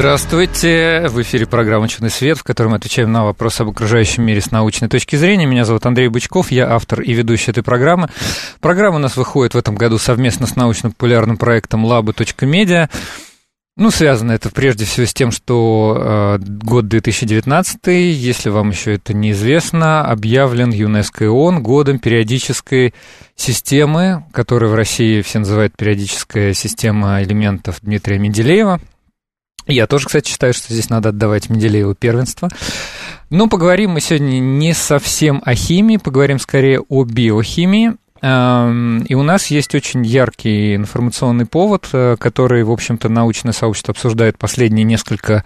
Здравствуйте! В эфире программа «Ученый свет», в которой мы отвечаем на вопросы об окружающем мире с научной точки зрения. Меня зовут Андрей Бычков, я автор и ведущий этой программы. Программа у нас выходит в этом году совместно с научно-популярным проектом Labo.media. Ну, связано это прежде всего с тем, что э, год 2019, если вам еще это неизвестно, объявлен ЮНЕСКО ООН годом периодической системы, которую в России все называют периодическая система элементов Дмитрия Менделеева – я тоже, кстати, считаю, что здесь надо отдавать Менделееву первенство. Но поговорим мы сегодня не совсем о химии, поговорим скорее о биохимии. Эм, и у нас есть очень яркий информационный повод, э, который, в общем-то, научное сообщество обсуждает последние несколько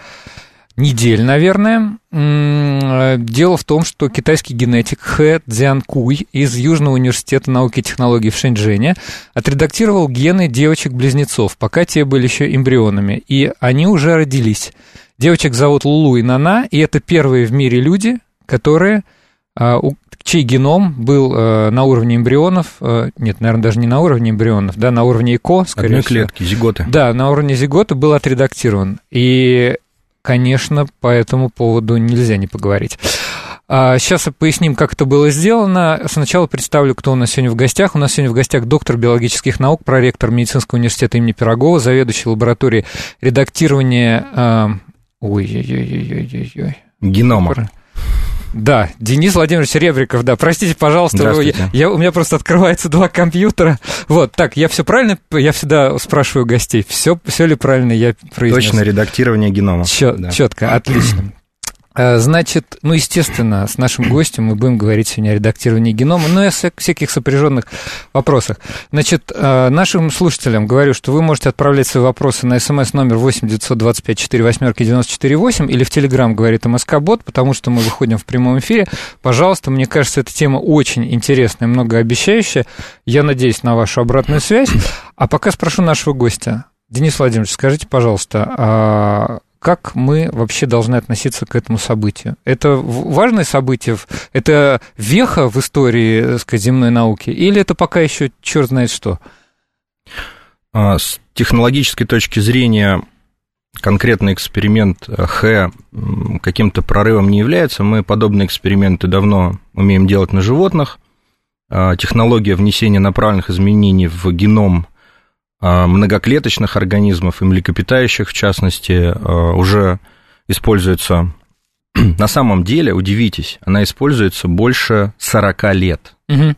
недель, наверное. Дело в том, что китайский генетик Хэ Цзянкуй из Южного университета науки и технологий в Шэньчжэне отредактировал гены девочек-близнецов, пока те были еще эмбрионами, и они уже родились. Девочек зовут Лулу и Нана, и это первые в мире люди, которые а, чей геном был э, на уровне эмбрионов, э, нет, наверное, даже не на уровне эмбрионов, да, на уровне ЭКО, скорее Одной всего. клетки, зиготы. Да, на уровне зигота был отредактирован. И конечно, по этому поводу нельзя не поговорить. Сейчас а, поясним, как это было сделано. Сначала представлю, кто у нас сегодня в гостях. У нас сегодня в гостях доктор биологических наук, проректор медицинского университета имени Пирогова, заведующий лабораторией редактирования... А, ой-ой-ой-ой-ой-ой. Генома. Да, Денис Владимирович Ребриков, да. Простите, пожалуйста, я, я, у меня просто открывается два компьютера. Вот, так, я все правильно, я всегда спрашиваю гостей, все, все ли правильно я произнес? Точно, редактирование генома. Чет, да. Четко, отлично. Э, значит, ну, естественно, с нашим гостем мы будем говорить сегодня о редактировании генома, но и о всяких сопряженных вопросах. Значит, э, нашим слушателям говорю, что вы можете отправлять свои вопросы на смс номер 8 925 4 восьмерки 94 8 или в Телеграм говорит МСК-бот, потому что мы выходим в прямом эфире. Пожалуйста, мне кажется, эта тема очень интересная, многообещающая. Я надеюсь на вашу обратную связь. А пока спрошу нашего гостя. Денис Владимирович, скажите, пожалуйста, а как мы вообще должны относиться к этому событию? Это важное событие, это веха в истории так сказать, земной науки, или это пока еще черт знает что? А, с технологической точки зрения конкретный эксперимент Х каким-то прорывом не является. Мы подобные эксперименты давно умеем делать на животных. А, технология внесения направленных изменений в геном многоклеточных организмов и млекопитающих, в частности, а, уже используется на самом деле, удивитесь, она используется больше 40 лет. Угу.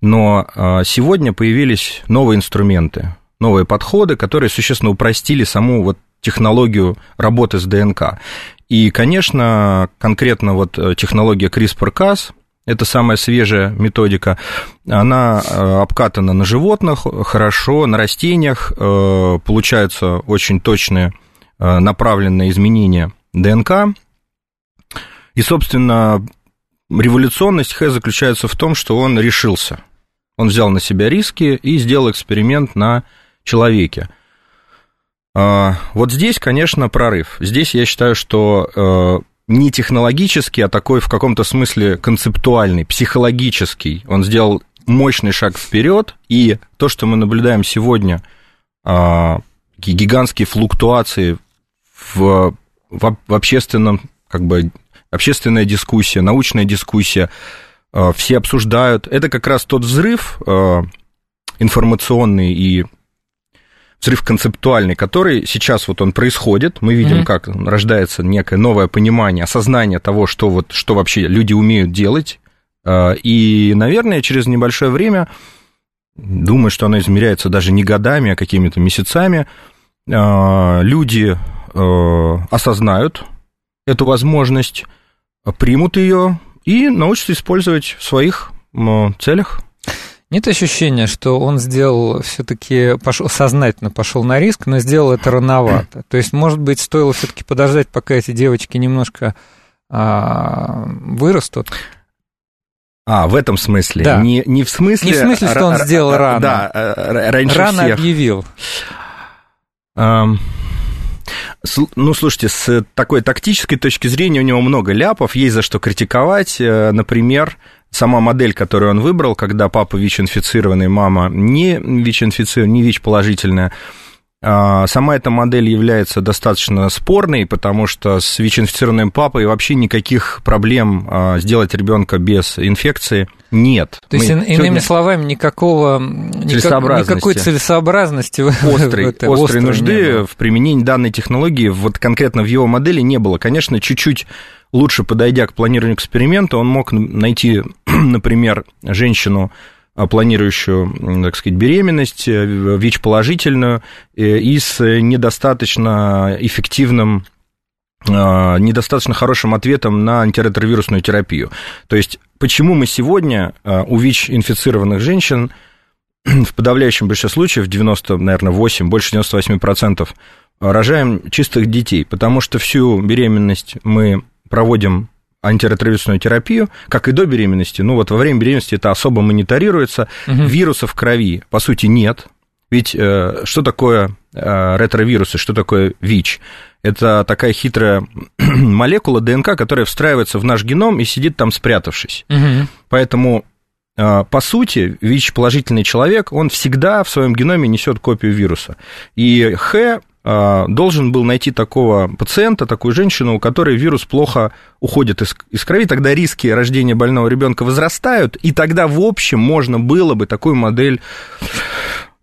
Но а, сегодня появились новые инструменты, новые подходы, которые существенно упростили саму вот технологию работы с ДНК. И, конечно, конкретно вот э, технология CRISPR-Cas это самая свежая методика, она э, обкатана на животных хорошо, на растениях э, получаются очень точные э, направленные изменения ДНК. И, собственно, революционность Х заключается в том, что он решился. Он взял на себя риски и сделал эксперимент на человеке. Вот здесь, конечно, прорыв. Здесь я считаю, что не технологический, а такой в каком-то смысле концептуальный, психологический. Он сделал мощный шаг вперед, и то, что мы наблюдаем сегодня, а, гигантские флуктуации в, в, в общественном, как бы, общественная дискуссия, научная дискуссия, а, все обсуждают. Это как раз тот взрыв а, информационный и взрыв концептуальный, который сейчас вот он происходит. Мы видим, mm-hmm. как рождается некое новое понимание, осознание того, что вот что вообще люди умеют делать. А, и, наверное, через небольшое время, думаю, что оно измеряется даже не годами, а какими-то месяцами, а, люди а, осознают эту возможность, примут ее и научатся использовать в своих целях. Нет ощущения, что он сделал все-таки пошел сознательно пошел на риск, но сделал это рановато. То есть, может быть, стоило все-таки подождать, пока эти девочки немножко а, вырастут. А, в этом смысле. Да. Не, не в смысле... Не в смысле, что он сделал рано. Да, раньше Рано всех. объявил. Сл- Ну, слушайте, с такой тактической точки зрения у него много ляпов, есть за что критиковать. Э, Например, сама модель, которую он выбрал, когда папа ВИЧ-инфицированный, мама не ВИЧ-инфицированная, не ВИЧ-положительная, а, Сама эта модель является достаточно спорной, потому что с ВИЧ-инфицированным папой вообще никаких проблем а, сделать ребенка без инфекции нет. То есть, Мы ин- иными сегодня- словами, никакого, никак- Целесообразности. никакой целесообразности в- в острой, этой- острой не нужды в применении данной технологии вот конкретно в его модели не было. Конечно, чуть-чуть лучше подойдя к планированию эксперимента, он мог найти, например, женщину, а, планирующую, так сказать, беременность, э, ВИЧ-положительную, э, и с недостаточно эффективным а, недостаточно хорошим ответом на антиретровирусную терапию. То есть, почему мы сегодня а, у ВИЧ-инфицированных женщин в подавляющем большинстве случаев, 90, наверное, 8, больше 98%, рожаем чистых детей, потому что всю беременность мы проводим антиретровирусную терапию, как и до беременности. Ну вот во время беременности это особо мониторируется. Мгм. Вирусов в крови, по сути, нет. Ведь э, что такое э, ретровирусы, что такое ВИЧ? Это такая хитрая молекула ДНК, которая встраивается в наш геном и сидит там спрятавшись. Мгм. Поэтому, э, по сути, ВИЧ-положительный человек, он всегда в своем геноме несет копию вируса. И Х должен был найти такого пациента, такую женщину, у которой вирус плохо уходит из, из крови, тогда риски рождения больного ребенка возрастают, и тогда, в общем, можно было бы такую модель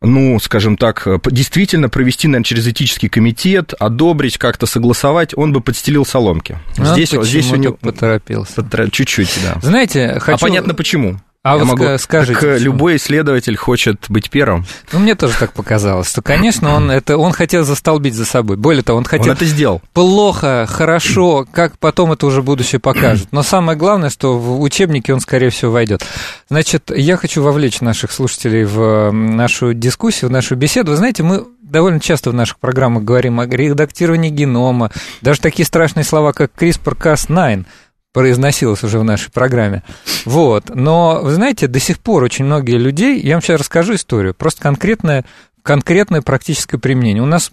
ну, скажем так, э, действительно провести, наверное, через этический комитет, одобрить, как-то согласовать, он бы подстелил соломки. А здесь, здесь у него... поторопился. Чуть-чуть, да. Знаете, хочу... А понятно почему. А Я вот могу- ска- скажите, так, э, почему? любой исследователь хочет быть первым. Ну, мне тоже так показалось, что, конечно, он, это, он хотел застолбить за собой. Более того, он Он хотел это сделал. плохо, хорошо, как потом это уже будущее покажет. Но самое главное, что в учебнике он, скорее всего, войдет. Значит, я хочу вовлечь наших слушателей в нашу дискуссию, в нашу беседу. Вы знаете, мы довольно часто в наших программах говорим о редактировании генома, даже такие страшные слова, как CRISPR-Cas9 произносилось уже в нашей программе. Вот. Но, вы знаете, до сих пор очень многие людей, я вам сейчас расскажу историю, просто конкретное, конкретное практическое применение. У нас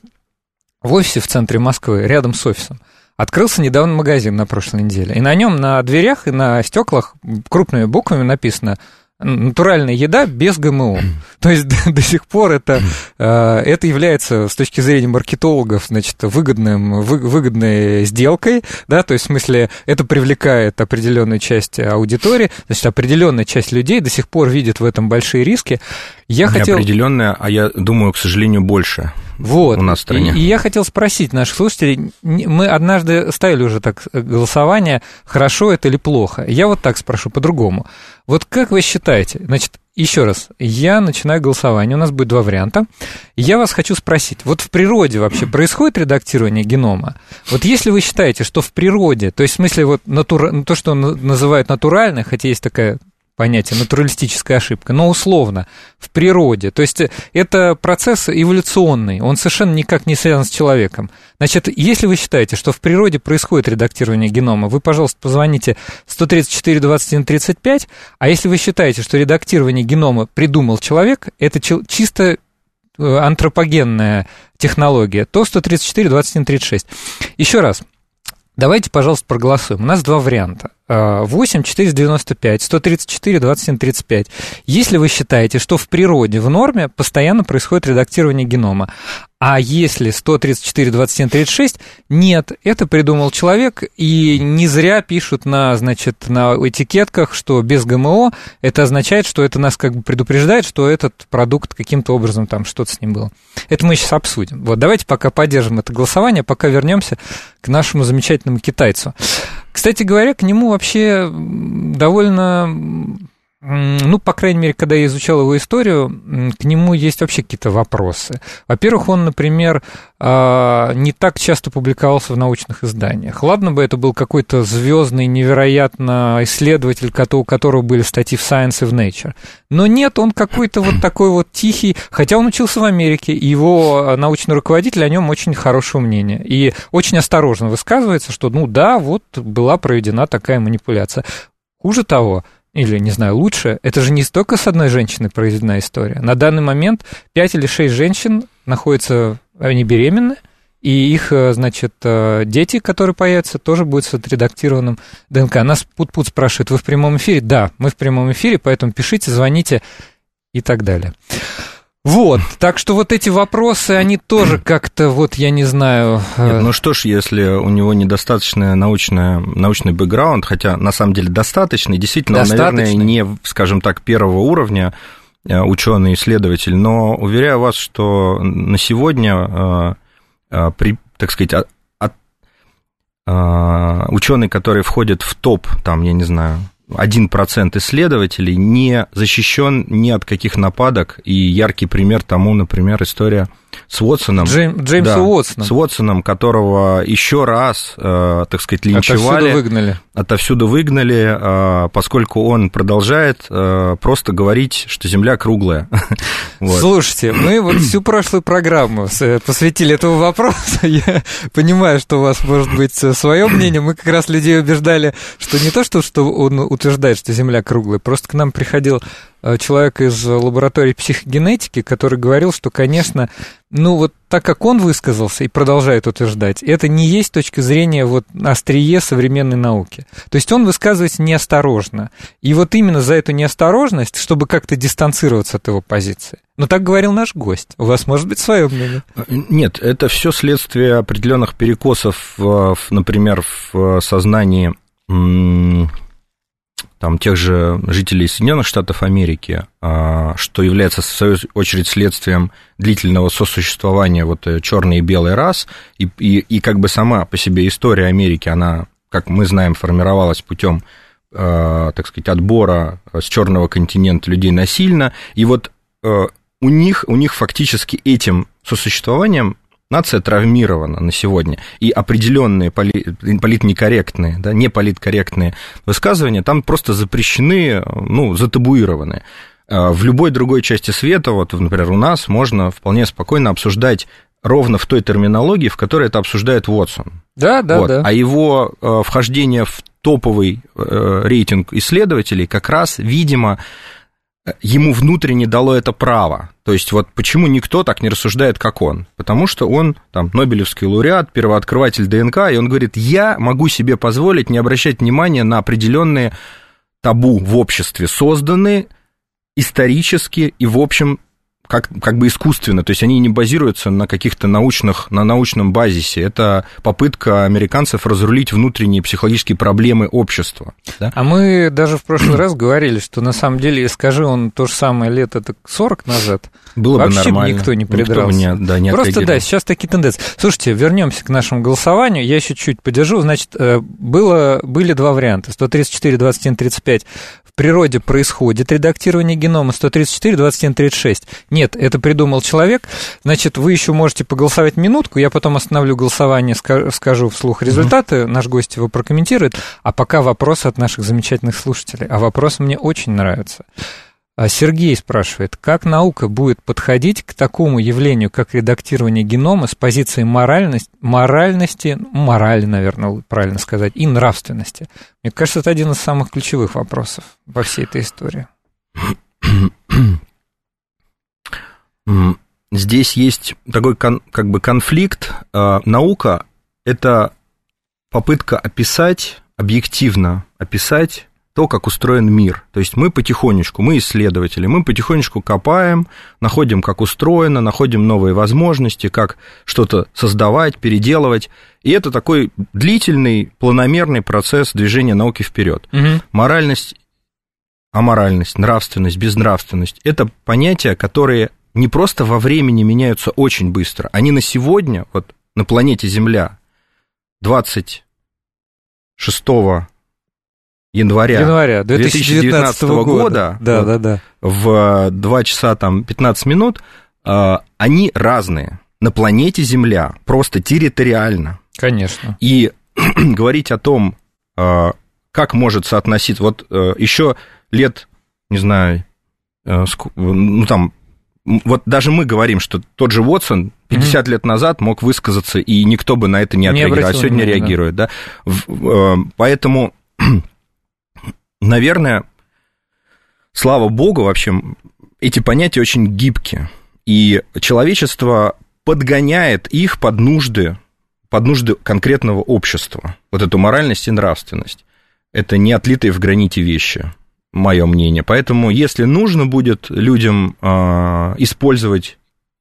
в офисе в центре Москвы, рядом с офисом, открылся недавно магазин на прошлой неделе. И на нем на дверях и на стеклах крупными буквами написано натуральная еда без ГМО. То есть до, до сих пор это, э, это является с точки зрения маркетологов, значит, выгодным, вы- выгодной сделкой, да, то есть в смысле это привлекает определенную часть аудитории, значит, определенная часть людей до сих пор видит в этом большие риски. Я хотел... Неопределенное, а я думаю, к сожалению, больше. Вот. у нас в стране. И, и я хотел спросить наших слушателей, мы однажды ставили уже так э, голосование, хорошо это или плохо. Я вот так спрошу по-другому. Вот как вы считаете, значит, еще раз, я начинаю голосование, у нас будет два варианта. Я вас хочу спросить, вот в природе вообще происходит редактирование генома? Вот если вы считаете, что в природе, то есть в смысле вот натура, то, что на- называют натуральное, хотя есть такая понятие натуралистическая ошибка, но условно, в природе. То есть это процесс эволюционный, он совершенно никак не связан с человеком. Значит, если вы считаете, что в природе происходит редактирование генома, вы, пожалуйста, позвоните 134 21 35, а если вы считаете, что редактирование генома придумал человек, это чисто э, антропогенная технология, то 134 21 36. Еще раз, Давайте, пожалуйста, проголосуем. У нас два варианта. А, 8 495, 134, 27, 35. Если вы считаете, что в природе, в норме постоянно происходит редактирование генома, а если 134, 27, 36, нет, это придумал человек, и не зря пишут на, значит, на этикетках, что без ГМО, это означает, что это нас как бы предупреждает, что этот продукт каким-то образом там что-то с ним было. Это мы сейчас обсудим. Вот, давайте пока поддержим это голосование, пока вернемся к нашему замечательному китайцу. Кстати говоря, к нему вообще довольно, ну, по крайней мере, когда я изучал его историю, к нему есть вообще какие-то вопросы. Во-первых, он, например, а, не так часто публиковался в научных изданиях. Ладно бы это был какой-то звездный, невероятно исследователь, у которого были статьи в Science и в Nature. Но нет, он какой-то вот такой вот тихий, хотя он учился в Америке, и его научный руководитель о нем очень хорошего мнения. И очень осторожно высказывается, что, ну да, вот была проведена такая манипуляция. Хуже того, или, не знаю, лучше, это же не столько с одной женщиной произведена история. На данный момент 5 или 6 женщин находятся, они беременны, и их, э, значит, э, дети, которые появятся, тоже будут с отредактированным ДНК. Нас Пут-Пут спрашивает, вы в прямом эфире? Да, мы в прямом эфире, поэтому пишите, звоните и так далее. Вот, так что вот эти вопросы, они тоже как-то, вот я не знаю... Нет, э, ну что ж, если у него недостаточный научный, научный бэкграунд, хотя на самом деле достаточный, действительно, достаточный. он, наверное, не, скажем так, первого уровня ученый, исследователь, но уверяю вас, что на сегодня а, при, так сказать, от, от, а, ученый, который входит в топ, там, я не знаю, 1% исследователей не защищен ни от каких нападок, и яркий пример тому, например, история с Уотсоном. Джейм, Джеймса да, Уотсоном. С Уотсоном, которого еще раз, э, так сказать, линчевали. Отовсюду выгнали. Отовсюду выгнали, э, поскольку он продолжает э, просто говорить, что Земля круглая. вот. Слушайте, мы вот всю прошлую программу посвятили этому вопросу. Я понимаю, что у вас может быть свое мнение. Мы как раз людей убеждали, что не то, что, что он утверждает, что Земля круглая, просто к нам приходил Э, человек из лаборатории психогенетики, который говорил, что, конечно, ну вот так как он высказался и продолжает утверждать, это не есть точка зрения вот острие современной науки. То есть он высказывается неосторожно. И вот именно за эту неосторожность, чтобы как-то дистанцироваться от его позиции. Но так говорил наш гость. У вас может быть свое мнение? Э, нет, это все следствие определенных перекосов, например, в сознании там, тех же жителей Соединенных Штатов Америки, а, что является, в свою очередь, следствием длительного сосуществования вот э, черной и белой рас, и, и, и как бы сама по себе история Америки, она, как мы знаем, формировалась путем, а, так сказать, отбора с черного континента людей насильно, и вот э, у них, у них фактически этим сосуществованием нация травмирована на сегодня, и определенные поли, политнекорректные, да, не политкорректные высказывания там просто запрещены, ну, затабуированы. А в любой другой части света, вот, например, у нас можно вполне спокойно обсуждать ровно в той терминологии, в которой это обсуждает Уотсон. Да, да, вот. да. А его э, вхождение в топовый э, рейтинг исследователей как раз, видимо, ему внутренне дало это право. То есть вот почему никто так не рассуждает, как он? Потому что он там Нобелевский лауреат, первооткрыватель ДНК, и он говорит, я могу себе позволить не обращать внимания на определенные табу в обществе, созданные исторически и, в общем, как, как бы искусственно, то есть они не базируются на каких-то научных, на научном базисе. Это попытка американцев разрулить внутренние психологические проблемы общества. Да? А мы даже в прошлый раз говорили, что на самом деле, скажи он то же самое лет это 40 назад, было вообще бы нормально. никто не придрался. Никто бы не, да, не Просто да, сейчас такие тенденции. Слушайте, вернемся к нашему голосованию. Я еще чуть подержу. Значит, э, было, были два варианта. 134, 21, 35 в природе происходит редактирование генома 134, 21, 36. Нет, это придумал человек. Значит, вы еще можете поголосовать минутку, я потом остановлю голосование, скажу вслух результаты, наш гость его прокомментирует, а пока вопросы от наших замечательных слушателей. А вопрос мне очень нравится. А Сергей спрашивает, как наука будет подходить к такому явлению, как редактирование генома с позиции моральности, моральности, морали, наверное, правильно сказать, и нравственности? Мне кажется, это один из самых ключевых вопросов во всей этой истории. Здесь есть такой как бы конфликт. А, наука – это попытка описать, объективно описать то, как устроен мир. То есть мы потихонечку, мы исследователи, мы потихонечку копаем, находим, как устроено, находим новые возможности, как что-то создавать, переделывать. И это такой длительный, планомерный процесс движения науки вперед. Угу. Моральность, аморальность, нравственность, безнравственность – это понятия, которые не просто во времени меняются очень быстро, они на сегодня, вот на планете Земля, 26 января, января 2019, 2019 года, года да, да, да. в 2 часа там 15 минут, а, они разные на планете Земля, просто территориально. Конечно. И говорить о том, а, как может соотноситься, вот э, еще лет, не знаю, э, ну там, вот даже мы говорим, что тот же Уотсон 50 mm-hmm. лет назад мог высказаться, и никто бы на это не отреагировал, а сегодня внимания, реагирует, да. да? Э, поэтому наверное, слава богу, вообще эти понятия очень гибкие. И человечество подгоняет их под нужды, под нужды конкретного общества. Вот эту моральность и нравственность. Это не отлитые в граните вещи, мое мнение. Поэтому, если нужно будет людям э, использовать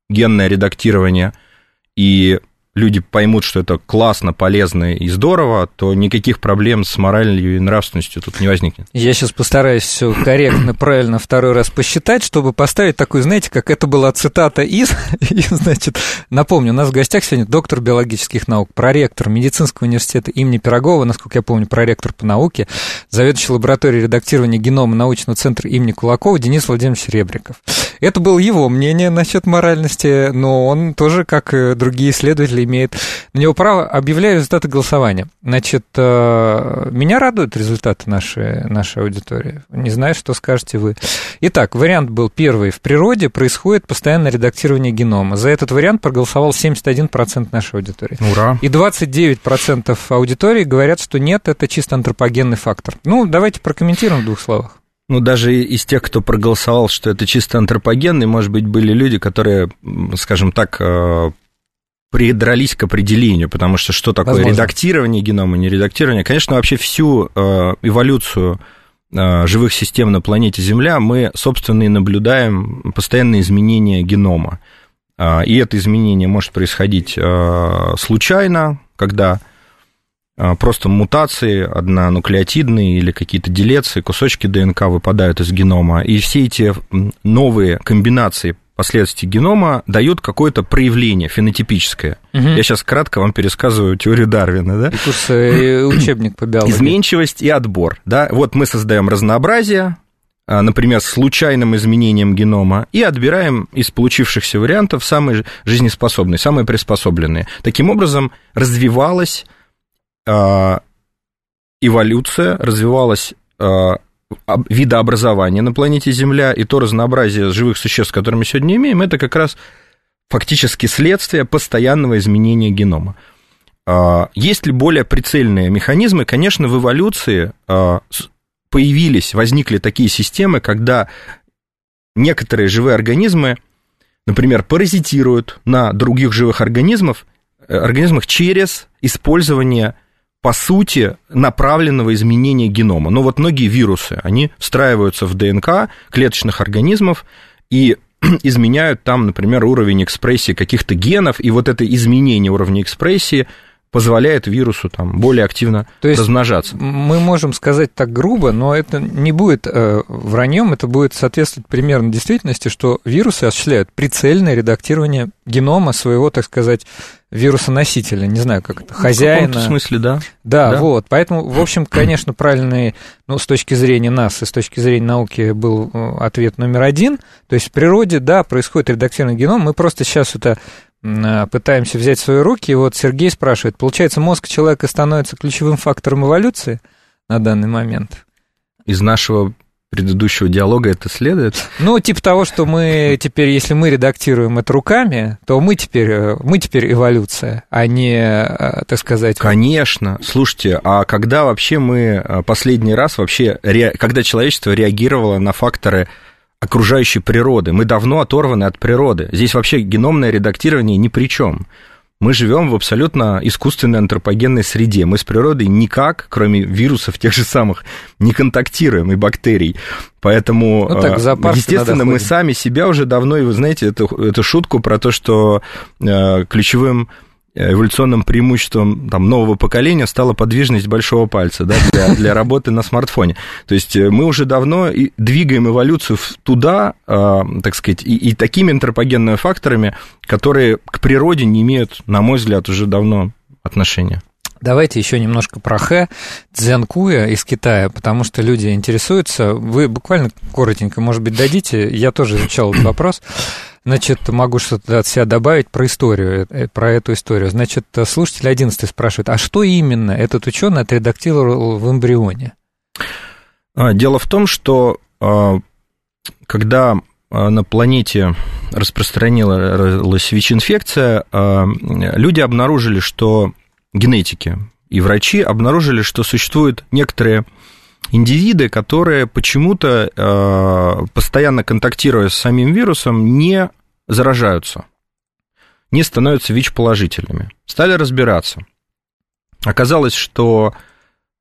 генное редактирование и люди поймут, что это классно, полезно и здорово, то никаких проблем с моралью и нравственностью тут не возникнет. Я сейчас постараюсь все корректно, правильно второй раз посчитать, чтобы поставить такую, знаете, как это была цитата из, и, значит, напомню, у нас в гостях сегодня доктор биологических наук, проректор медицинского университета имени Пирогова, насколько я помню, проректор по науке, заведующий лабораторией редактирования генома научного центра имени Кулакова Денис Владимирович Ребриков. Это было его мнение насчет моральности, но он тоже, как и другие исследователи, имеет на него право. Объявляю результаты голосования. Значит, э, меня радуют результаты нашей, нашей аудитории. Не знаю, что скажете вы. Итак, вариант был первый. В природе происходит постоянное редактирование генома. За этот вариант проголосовал 71% нашей аудитории. Ура! И 29% аудитории говорят, что нет, это чисто антропогенный фактор. Ну, давайте прокомментируем в двух словах. Ну, даже из тех, кто проголосовал, что это чисто антропогенный, может быть, были люди, которые, скажем так, э, придрались к определению, потому что что такое Возможно. редактирование генома, не редактирование. Конечно, вообще всю э, эволюцию э, живых систем на планете Земля мы, собственно, и наблюдаем постоянные изменения генома. И это изменение может происходить случайно, когда просто мутации однонуклеотидные или какие-то делеции, кусочки ДНК выпадают из генома, и все эти новые комбинации последствий генома дают какое-то проявление фенотипическое. Угу. Я сейчас кратко вам пересказываю теорию Дарвина. Да? И курс, э, учебник по биологии. Изменчивость и отбор. Да? Вот мы создаем разнообразие, а, например, случайным изменением генома, и отбираем из получившихся вариантов самые жизнеспособные, самые приспособленные. Таким образом, развивалась а, эволюция, развивалась а, видообразование на планете Земля, и то разнообразие живых существ, которые мы сегодня имеем, это как раз фактически следствие постоянного изменения генома. А, есть ли более прицельные механизмы? Конечно, в эволюции появились, возникли такие системы, когда некоторые живые организмы, например, паразитируют на других живых организмов, э, организмах через использование по сути, направленного изменения генома. Но вот многие вирусы, они встраиваются в ДНК клеточных организмов и изменяют там, например, уровень экспрессии каких-то генов, и вот это изменение уровня экспрессии позволяет вирусу там более активно То есть размножаться. Мы можем сказать так грубо, но это не будет э, враньем, это будет соответствовать примерно действительности, что вирусы осуществляют прицельное редактирование генома своего, так сказать, вирусоносителя, не знаю, как это, хозяина. В смысле, да. да. Да, вот. Поэтому, в общем, конечно, правильный, ну, с точки зрения нас и с точки зрения науки был э, ответ номер один. То есть в природе, да, происходит редактирование генома. Мы просто сейчас это пытаемся взять в свои руки. И вот Сергей спрашивает, получается, мозг человека становится ключевым фактором эволюции на данный момент? Из нашего предыдущего диалога это следует? Ну, типа того, что мы теперь, если мы редактируем это руками, то мы теперь, э, мы теперь эволюция, а не, э, так сказать... Конечно. Слушайте, а когда вообще мы э, последний раз вообще, когда человечество реагировало на факторы окружающей природы. Мы давно оторваны от природы. Здесь вообще геномное редактирование ни при чем мы живем в абсолютно искусственной антропогенной среде. Мы с природой никак, кроме вирусов тех же самых, не контактируем и бактерий. Поэтому, ну, так, э, естественно, мы сами себя уже давно, и вы знаете, эту, эту шутку про то, что э, ключевым эволюционным преимуществом там, нового поколения стала подвижность большого пальца да, для, для работы на смартфоне. То есть э, мы уже давно двигаем эволюцию туда, э, так сказать, и, и такими антропогенными факторами, которые к природе не имеют, на мой взгляд, уже давно отношения. Давайте еще немножко про Хэ Цзянкуя из Китая, потому что люди интересуются. Вы буквально коротенько, может быть, дадите. Я тоже изучал этот вопрос. Значит, могу что-то от себя добавить про историю, э, про эту историю. Значит, слушатель 11 спрашивает, а что именно этот ученый отредактировал в эмбрионе? А, дело в том, что а, когда а, на планете распространилась ВИЧ-инфекция, люди обнаружили, что генетики и врачи обнаружили, что существуют некоторые индивиды, которые почему-то, э, постоянно контактируя с самим вирусом, не заражаются, не становятся ВИЧ-положительными. Стали разбираться. Оказалось, что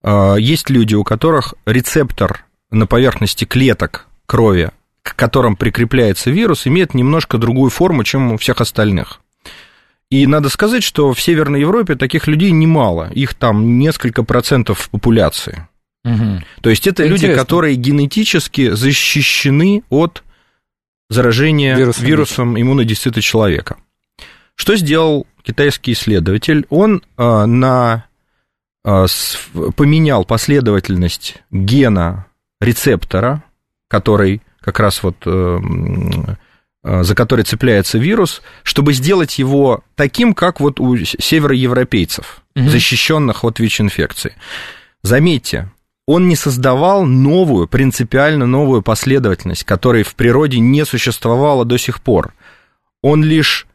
э, есть люди, у которых рецептор на поверхности клеток крови, к которым прикрепляется вирус, имеет немножко другую форму, чем у всех остальных. И надо сказать, что в Северной Европе таких людей немало, их там несколько процентов популяции. Угу. То есть это Интересно. люди, которые генетически защищены от заражения вирусом, вирусом иммунодефицита человека. Что сделал китайский исследователь? Он э, на, с, поменял последовательность гена рецептора, который как раз вот э, э, за который цепляется вирус, чтобы сделать его таким, как вот у североевропейцев, угу. защищенных от ВИЧ-инфекции. Заметьте, он не создавал новую, принципиально новую последовательность, которой в природе не существовало до сих пор. Он лишь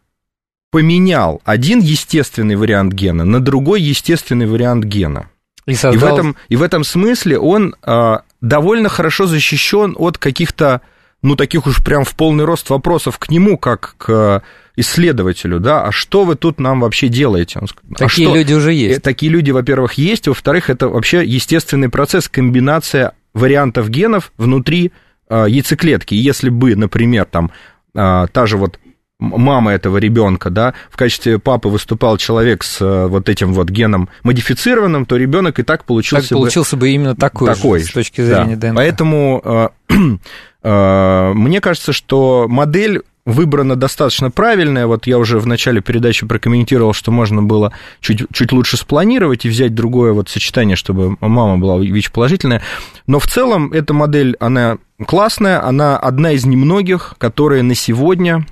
поменял один естественный вариант гена на другой естественный вариант гена. И, создал... и, в, этом, и в этом смысле он э, довольно хорошо защищен от каких-то, ну, таких уж прям в полный рост вопросов к нему, как к исследователю, да, а что вы тут нам вообще делаете? Он сказал, а такие что? люди уже есть. Э, такие люди, во-первых, есть, во-вторых, это вообще естественный процесс, комбинация вариантов генов внутри э, яйцеклетки. Если бы, например, там э, та же вот мама этого ребенка, да, в качестве папы выступал человек с э, вот этим вот геном модифицированным, то ребенок и так получился, так получился бы, бы именно такой, такой же, с точки зрения да. ДНК. Поэтому э, мне кажется, что модель выбрана достаточно правильная. Вот я уже в начале передачи прокомментировал, что можно было чуть, чуть лучше спланировать и взять другое вот сочетание, чтобы мама была ВИЧ-положительная. Но в целом эта модель, она классная, она одна из немногих, которая на сегодня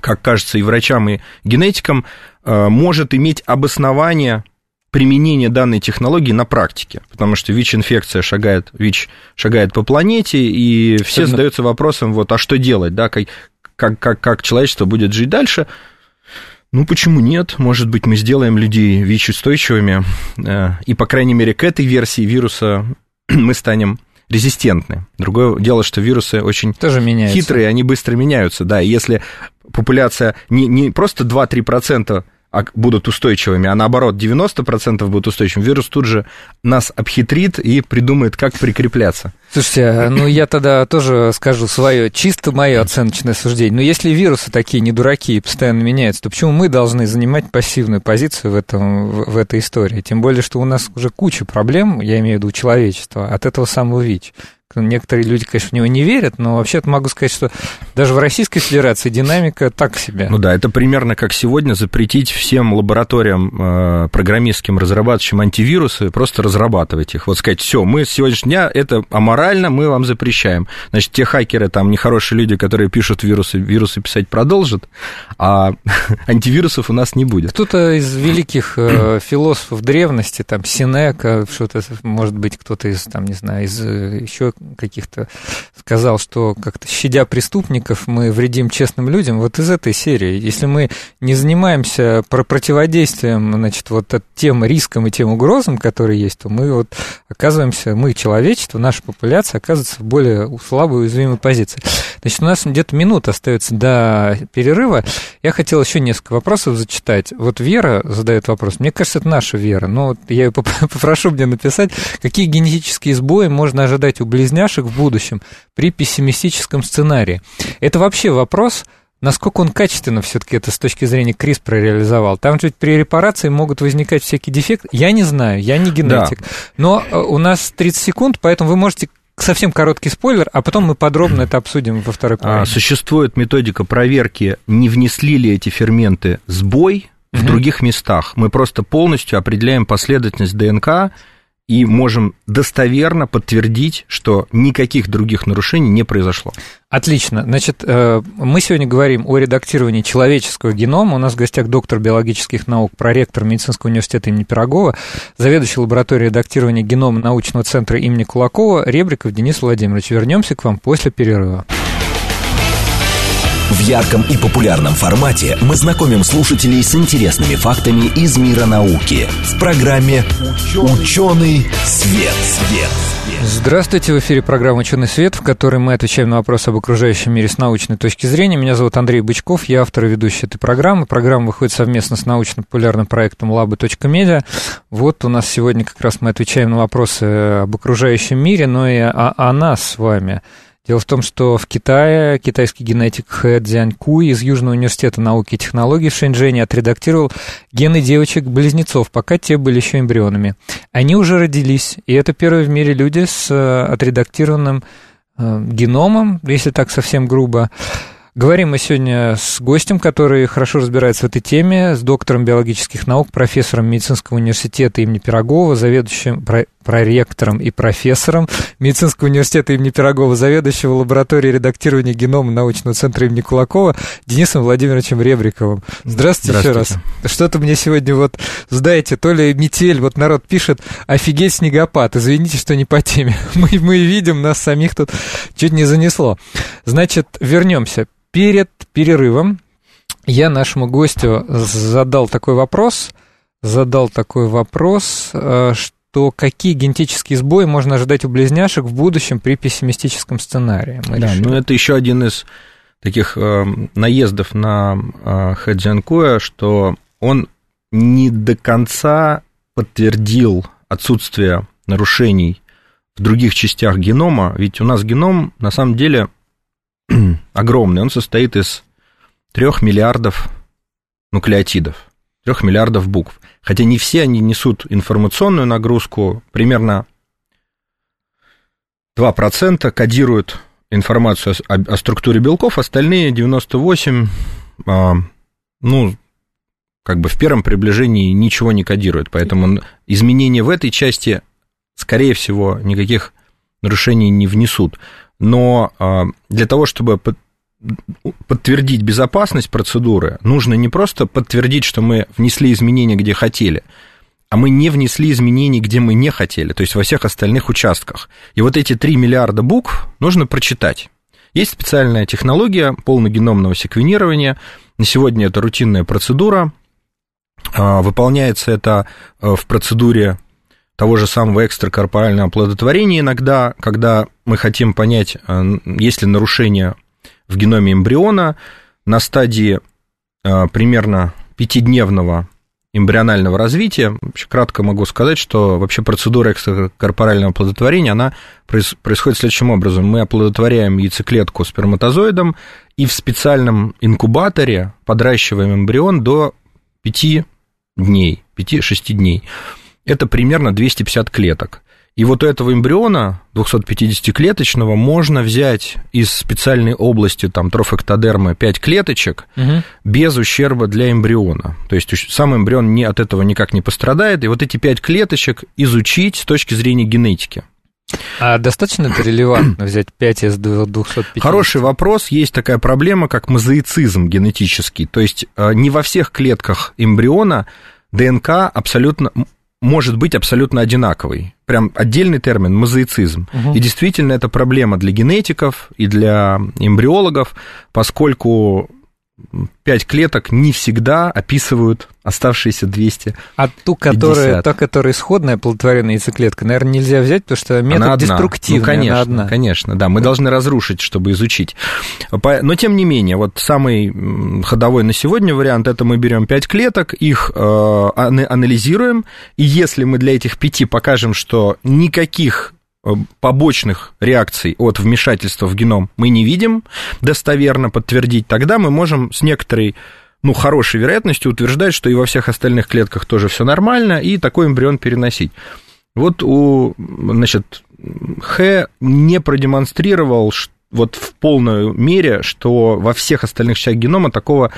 как кажется и врачам, и генетикам, э, может иметь обоснование применения данной технологии на практике, потому что ВИЧ-инфекция шагает, ВИЧ шагает по планете, и все Особенно... задаются вопросом, вот, а что делать, да, как, как, как, как человечество будет жить дальше. Ну, почему нет? Может быть, мы сделаем людей ВИЧ-устойчивыми, э, и, по крайней мере, к этой версии вируса мы станем резистентны. Другое дело, что вирусы очень Тоже хитрые, они быстро меняются, да, и если популяция не, не просто 2-3% а будут устойчивыми, а наоборот 90% будут устойчивыми, вирус тут же нас обхитрит и придумает, как прикрепляться. Слушайте, ну я тогда тоже скажу свое, чисто мое оценочное суждение. Но если вирусы такие не дураки и постоянно меняются, то почему мы должны занимать пассивную позицию в, этом, в этой истории? Тем более, что у нас уже куча проблем, я имею в виду человечества, от этого самого ВИЧ. Некоторые люди, конечно, в него не верят, но вообще-то могу сказать, что даже в Российской Федерации динамика так себе. Ну да, это примерно как сегодня запретить всем лабораториям э, программистским, разрабатывающим антивирусы, просто разрабатывать их. Вот сказать, все, мы с сегодняшнего дня, это аморально, мы вам запрещаем. Значит, те хакеры, там, нехорошие люди, которые пишут вирусы, вирусы писать продолжат, а антивирусов у нас не будет. Кто-то из великих э, философов древности, там, Синека, что-то, может быть, кто-то из, там, не знаю, из э, еще каких-то сказал, что как-то щадя преступников, мы вредим честным людям. Вот из этой серии. Если мы не занимаемся противодействием, значит, вот тем рискам и тем угрозам, которые есть, то мы вот оказываемся, мы, человечество, наша популяция оказывается в более слабой, уязвимой позиции. Значит, у нас где-то минута остается до перерыва. Я хотел еще несколько вопросов зачитать. Вот Вера задает вопрос. Мне кажется, это наша Вера, но я ее попрошу мне написать, какие генетические сбои можно ожидать у близняшек в будущем при пессимистическом сценарии. Это вообще вопрос, насколько он качественно все-таки это с точки зрения CRISPR реализовал. Там же при репарации могут возникать всякие дефекты. Я не знаю, я не генетик. Да. Но э, у нас 30 секунд, поэтому вы можете совсем короткий спойлер, а потом мы подробно это обсудим во второй половине. А, существует методика проверки, не внесли ли эти ферменты сбой в угу. других местах. Мы просто полностью определяем последовательность ДНК и можем достоверно подтвердить, что никаких других нарушений не произошло. Отлично. Значит, э, мы сегодня говорим о редактировании человеческого генома. У нас в гостях доктор биологических наук, проректор медицинского университета имени Пирогова, заведующий лабораторией редактирования генома научного центра имени Кулакова Ребриков Денис Владимирович. Вернемся к вам после перерыва. В ярком и популярном формате мы знакомим слушателей с интересными фактами из мира науки в программе «Ученый свет». свет. Здравствуйте, в эфире программа «Ученый свет», в которой мы отвечаем на вопросы об окружающем мире с научной точки зрения. Меня зовут Андрей Бычков, я автор и ведущий этой программы. Программа выходит совместно с научно-популярным проектом labo.media. Вот у нас сегодня как раз мы отвечаем на вопросы об окружающем мире, но и о, о нас с вами – Дело в том, что в Китае китайский генетик Хэ Цзяньку из Южного университета науки и технологий в Шэньчжэне отредактировал гены девочек-близнецов, пока те были еще эмбрионами. Они уже родились, и это первые в мире люди с э, отредактированным э, геномом, если так совсем грубо. Говорим мы сегодня с гостем, который хорошо разбирается в этой теме, с доктором биологических наук, профессором медицинского университета имени Пирогова, заведующим проректором и профессором медицинского университета имени Пирогова, заведующего лабораторией редактирования генома научного центра имени Кулакова Денисом Владимировичем Ребриковым. Здравствуйте, Здравствуйте. еще раз. Что-то мне сегодня вот, знаете, то ли метель, вот народ пишет, офигеть снегопад, извините, что не по теме. Мы, мы видим, нас самих тут чуть не занесло. Значит, вернемся перед перерывом я нашему гостю задал такой вопрос, задал такой вопрос, э, что какие генетические сбои можно ожидать у близняшек в будущем при пессимистическом сценарии. Мы да, решили. ну это еще один из таких э, наездов на э, Хэджанкуя, что он не до конца подтвердил отсутствие нарушений в других частях генома, ведь у нас геном на самом деле огромный. Он состоит из трех миллиардов нуклеотидов, трех миллиардов букв. Хотя не все они несут информационную нагрузку, примерно 2% кодируют информацию о, о структуре белков, остальные 98, а, ну, как бы в первом приближении ничего не кодируют, поэтому изменения в этой части, скорее всего, никаких нарушений не внесут. Но а, для того, чтобы подтвердить безопасность процедуры, нужно не просто подтвердить, что мы внесли изменения, где хотели, а мы не внесли изменений, где мы не хотели, то есть во всех остальных участках. И вот эти 3 миллиарда букв нужно прочитать. Есть специальная технология полногеномного секвенирования. На сегодня это рутинная процедура. А, выполняется это э, в процедуре того же самого экстракорпорального оплодотворения иногда, когда мы хотим понять, э, есть ли нарушение в геноме эмбриона на стадии э, примерно пятидневного эмбрионального развития. Вообще, кратко могу сказать, что вообще процедура экстракорпорального оплодотворения, она происходит следующим образом. Мы оплодотворяем яйцеклетку сперматозоидом и в специальном инкубаторе подращиваем эмбрион до 5 дней, 5-6 дней это примерно 250 клеток. И вот у этого эмбриона 250-клеточного можно взять из специальной области там, трофэктодермы 5 клеточек угу. без ущерба для эмбриона. То есть сам эмбрион не, от этого никак не пострадает, и вот эти 5 клеточек изучить с точки зрения генетики. А достаточно это релевантно взять 5 из 250? Хороший вопрос. Есть такая проблема, как мозаицизм генетический. То есть э, не во всех клетках эмбриона ДНК абсолютно может быть абсолютно одинаковый. Прям отдельный термин – мозаицизм. Угу. И действительно это проблема для генетиков и для эмбриологов, поскольку пять клеток не всегда описывают оставшиеся 200. А ту, которая, та, которая исходная оплодотворенная яйцеклетка, наверное, нельзя взять, потому что метод она одна. деструктивный, ну, конечно, она одна. Конечно, да, мы да. должны разрушить, чтобы изучить. Но, тем не менее, вот самый ходовой на сегодня вариант, это мы берем 5 клеток, их э, анализируем, и если мы для этих пяти покажем, что никаких побочных реакций от вмешательства в геном мы не видим, достоверно подтвердить, тогда мы можем с некоторой ну, хорошей вероятностью утверждать, что и во всех остальных клетках тоже все нормально, и такой эмбрион переносить. Вот у, значит, Х не продемонстрировал вот в полной мере, что во всех остальных частях генома такого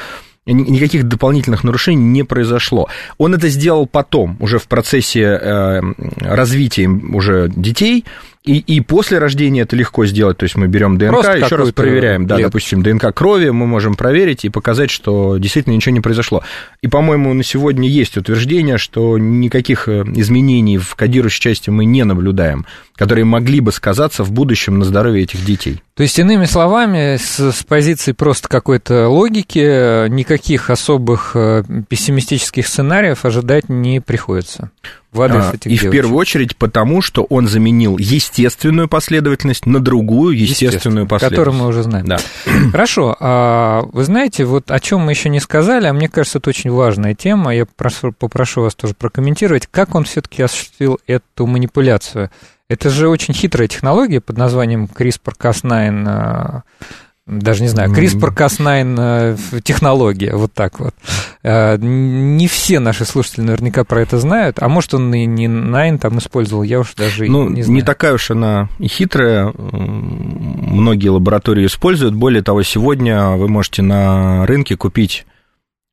никаких дополнительных нарушений не произошло. Он это сделал потом, уже в процессе э, развития уже детей, и, и после рождения это легко сделать. То есть мы берем ДНК, Просто еще раз проверяем. Да, допустим, ДНК крови мы можем проверить и показать, что действительно ничего не произошло. И, по-моему, на сегодня есть утверждение, что никаких э, изменений в кодирующей части мы не наблюдаем, которые могли бы сказаться в будущем на здоровье этих детей. То есть, иными словами, с, с позиции просто какой-то логики, никаких особых э, пессимистических сценариев ожидать не приходится в адрес а, этих И девочек. в первую очередь потому, что он заменил естественную последовательность на другую естественную последовательность. Которую мы уже знаем. Да. Хорошо. А, вы знаете, вот о чем мы еще не сказали, а мне кажется, это очень важная тема. Я прошу, попрошу вас тоже прокомментировать, как он все-таки осуществил эту манипуляцию. Это же очень хитрая технология под названием CRISPR-Cas9 даже не знаю, CRISPR-Cas9 э, технология, вот так вот. Э, не все наши слушатели наверняка про это знают, а может, он и не Nine там использовал, я уж даже ну, не знаю. не такая уж она и хитрая, многие лаборатории используют, более того, сегодня вы можете на рынке купить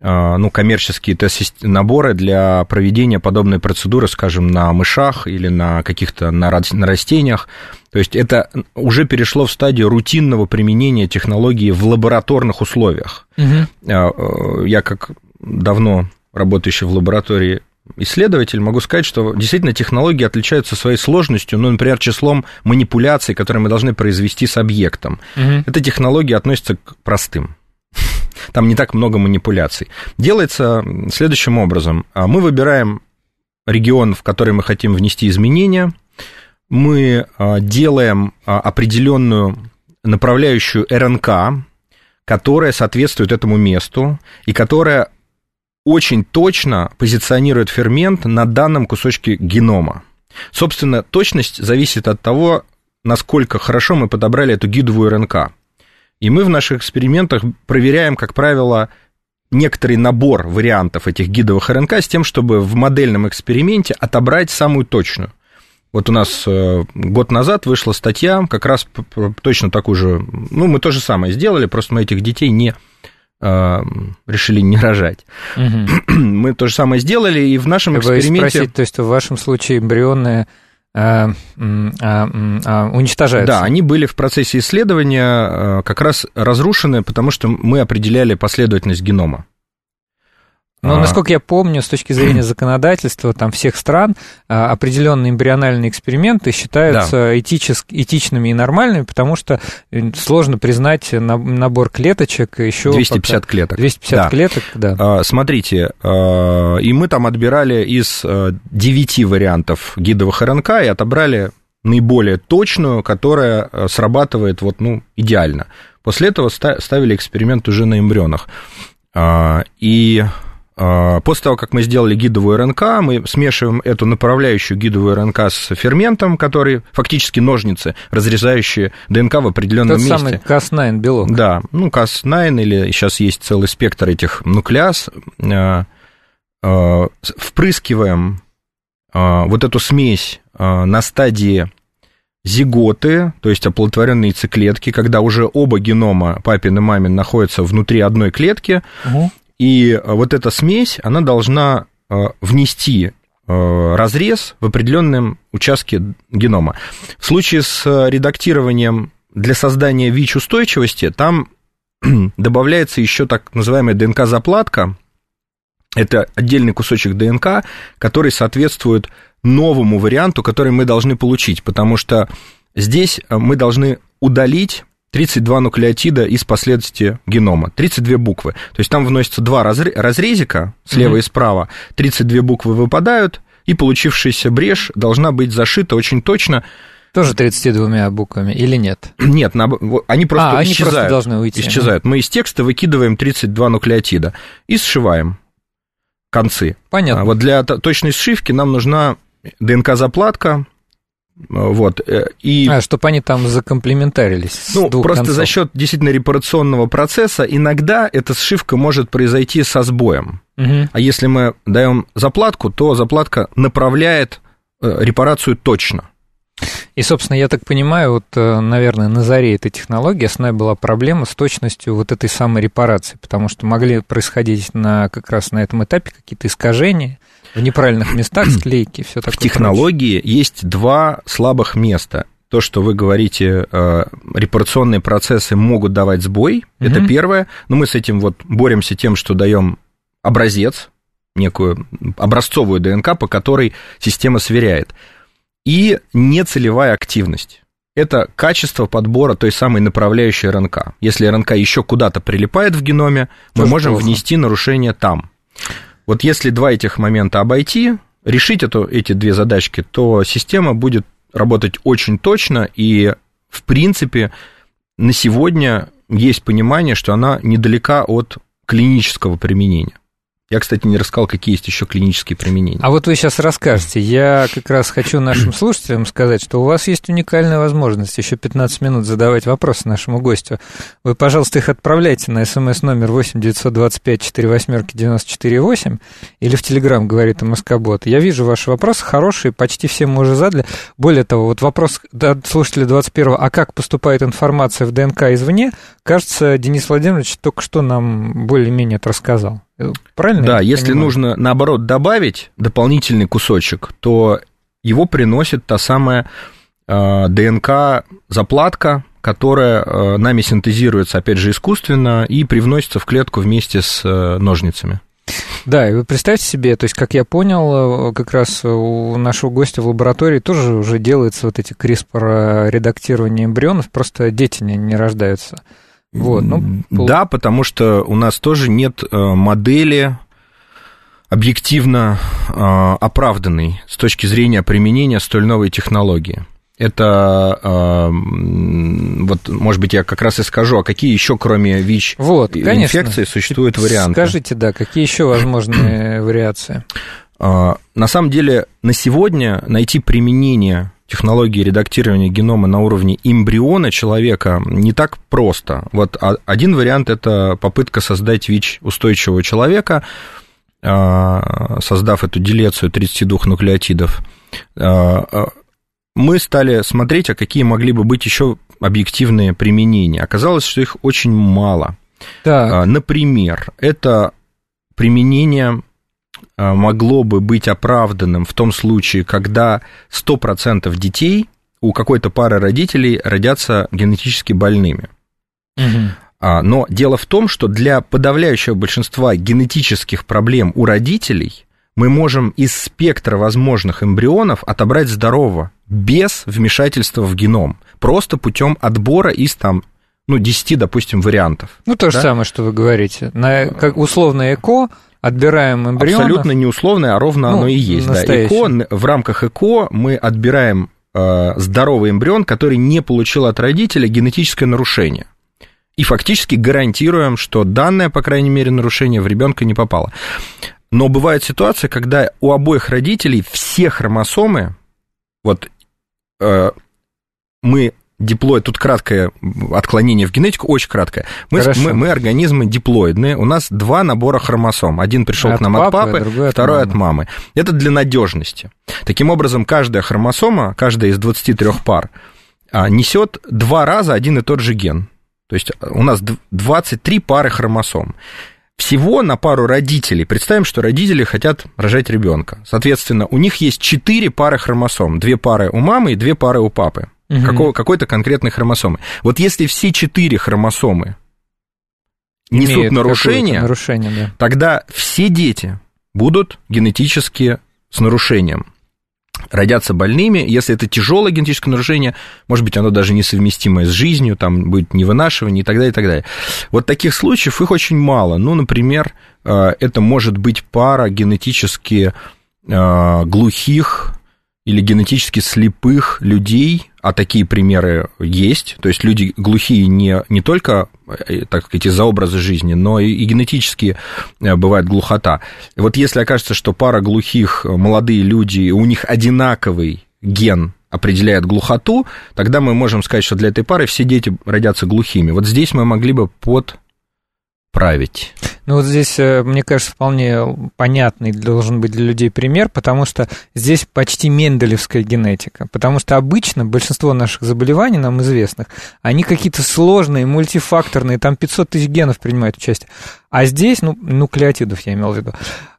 ну, коммерческие тест-наборы для проведения подобной процедуры, скажем, на мышах или на каких-то на растениях. То есть это уже перешло в стадию рутинного применения технологии в лабораторных условиях. Угу. Я как давно работающий в лаборатории исследователь, могу сказать, что действительно технологии отличаются своей сложностью, ну, например, числом манипуляций, которые мы должны произвести с объектом. Угу. Эта технология относится к простым там не так много манипуляций. Делается следующим образом. А, мы выбираем регион, в который мы хотим внести изменения, мы а, делаем а, определенную направляющую РНК, которая соответствует этому месту и которая очень точно позиционирует фермент на данном кусочке генома. Собственно, точность зависит от того, насколько хорошо мы подобрали эту гидовую РНК. И мы в наших экспериментах проверяем, как правило, некоторый набор вариантов этих гидовых РНК с тем, чтобы в модельном эксперименте отобрать самую точную. Вот у нас э, год назад вышла статья, как раз точно такую же, ну, мы то же самое сделали, просто мы этих детей не э, решили не рожать. Угу. Мы то же самое сделали, и в нашем эксперименте... Спросить, то есть в вашем случае эмбрионные а, а, а, уничтожаются. Да, они были в процессе исследования как раз разрушены, потому что мы определяли последовательность генома. Но, а. насколько я помню, с точки зрения законодательства там, всех стран, а, определенные эмбриональные эксперименты считаются да. этичес, этичными и нормальными, потому что э, сложно признать набор клеточек еще... 250 пока... клеток. 250 да. клеток, да. А, смотрите, и мы там отбирали из 9 э, вариантов гидовых РНК и отобрали наиболее точную, которая э, срабатывает вот, ну, идеально. После этого ставили эксперимент уже на эмбрионах. И а, после того, как мы сделали гидовую РНК, мы смешиваем эту направляющую гидовую РНК с ферментом, который фактически ножницы, разрезающие ДНК в определенном Тот месте. Самый Cas9 белок. Да, ну Cas9 или сейчас есть целый спектр этих нуклеаз. А, а, впрыскиваем вот эту смесь на стадии зиготы, то есть оплодотворенные яйцеклетки, когда уже оба генома папин и мамин находятся внутри одной клетки, угу. И э, вот эта смесь, она должна э, внести э, разрез в определенном участке генома. В случае с редактированием для создания ВИЧ-устойчивости там добавляется еще так называемая ДНК-заплатка. Это отдельный кусочек ДНК, который соответствует новому варианту, который мы должны получить, потому что здесь мы должны удалить 32 нуклеотида из последовательности генома, 32 буквы. То есть там вносятся два разрезика, слева mm-hmm. и справа, 32 буквы выпадают, и получившаяся брешь должна быть зашита очень точно. Тоже 32 буквами или нет? Нет, на, они просто а, исчезают. Они просто должны уйти. Исчезают. Мы из текста выкидываем 32 нуклеотида и сшиваем концы. Понятно. А вот для точной сшивки нам нужна ДНК-заплатка, вот, э, и... А, чтобы они там закомплементарились. Ну, просто концов. за счет действительно репарационного процесса иногда эта сшивка может произойти со сбоем. Угу. А если мы даем заплатку, то заплатка направляет э, репарацию точно. И, собственно, я так понимаю, вот, э, наверное, на заре этой технологии основная была проблема с точностью вот этой самой репарации, потому что могли происходить на, как раз на этом этапе какие-то искажения, в неправильных местах склейки, все такое. В технологии прочее. есть два слабых места. То, что вы говорите, э, репарационные процессы могут давать сбой, угу. это первое. Но мы с этим вот боремся тем, что даем образец, некую образцовую ДНК, по которой система сверяет. И нецелевая активность. это качество подбора той самой направляющей РНК. Если РНК еще куда-то прилипает в геноме, Тоже мы можем плохо. внести нарушение там. Вот если два этих момента обойти, решить эту, эти две задачки, то система будет работать очень точно, и, в принципе, на сегодня есть понимание, что она недалека от клинического применения. Я, кстати, не рассказал, какие есть еще клинические применения. А вот вы сейчас расскажете. Я как раз хочу нашим слушателям сказать, что у вас есть уникальная возможность еще 15 минут задавать вопросы нашему гостю. Вы, пожалуйста, их отправляйте на смс номер 8 925 4 восьмерки 94 8 или в Телеграм, говорит МСК-бот. Я вижу ваши вопросы хорошие, почти все мы уже задали. Более того, вот вопрос от слушателя 21 а как поступает информация в ДНК извне, кажется, Денис Владимирович только что нам более-менее это рассказал. Правильно? Да, если понимаю? нужно, наоборот, добавить дополнительный кусочек, то его приносит та самая э, ДНК-заплатка, которая э, нами синтезируется, опять же, искусственно и привносится в клетку вместе с э, ножницами. Да, и вы представьте себе, то есть, как я понял, э, как раз у нашего гостя в лаборатории тоже уже делаются вот эти CRISPR-редактирования эмбрионов, просто дети не, не рождаются. Вот, ну, да, потому что у нас тоже нет э, модели объективно э, оправданной с точки зрения применения столь новой технологии. Это, э, вот, может быть, я как раз и скажу, а какие еще, кроме ВИЧ вот, инфекции, существуют варианты? Скажите, да, какие еще возможные вариации? На самом деле, на сегодня найти применение технологии редактирования генома на уровне эмбриона человека не так просто. Вот один вариант – это попытка создать ВИЧ-устойчивого человека, а, создав эту делецию 32 нуклеотидов. А, а, мы стали смотреть, а какие могли бы быть еще объективные применения. Оказалось, что их очень мало. Так. Например, это применение могло бы быть оправданным в том случае, когда 100% детей у какой-то пары родителей родятся генетически больными. Угу. Но дело в том, что для подавляющего большинства генетических проблем у родителей мы можем из спектра возможных эмбрионов отобрать здорового, без вмешательства в геном, просто путем отбора из там ну, 10, допустим, вариантов. Ну, то же да? самое, что вы говорите. На, как условно ЭКО отбираем эмбрион. Абсолютно не условное, а ровно ну, оно и есть. Да. ЭКО, в рамках ЭКО мы отбираем э, здоровый эмбрион, который не получил от родителя генетическое нарушение. И фактически гарантируем, что данное, по крайней мере, нарушение в ребенка не попало. Но бывает ситуация, когда у обоих родителей все хромосомы, вот э, мы диплоид, тут краткое отклонение в генетику, очень краткое. Мы, мы, мы организмы диплоидные, у нас два набора хромосом. Один пришел от к нам папы, от папы, второй от мамы. от мамы. Это для надежности. Таким образом, каждая хромосома, каждая из 23 пар, а, несет два раза один и тот же ген. То есть у нас 23 пары хромосом. Всего на пару родителей. Представим, что родители хотят рожать ребенка. Соответственно, у них есть 4 пары хромосом. Две пары у мамы и две пары у папы угу. какого, какой-то конкретной хромосомы. Вот если все четыре хромосомы несут нарушение, нарушение да. тогда все дети будут генетически с нарушением родятся больными. Если это тяжелое генетическое нарушение, может быть, оно даже несовместимое с жизнью, там будет невынашивание и так далее, и так далее. Вот таких случаев их очень мало. Ну, например, э, это может быть пара генетически э, глухих или генетически слепых людей, а такие примеры есть, то есть люди глухие не, не только, э, так сказать, из-за образа жизни, но и, и генетически э, бывает глухота. Вот если окажется, что пара глухих, э, молодые люди, у них одинаковый ген определяет глухоту, тогда мы можем сказать, что для этой пары все дети родятся глухими. Вот здесь мы могли бы под править. Ну вот здесь, э, мне кажется, вполне понятный должен быть для людей пример, потому что здесь почти менделевская генетика. Потому что обычно большинство наших заболеваний, нам известных, они какие-то сложные, мультифакторные, там 500 тысяч генов принимают участие. А здесь, ну, нуклеотидов я имел в виду.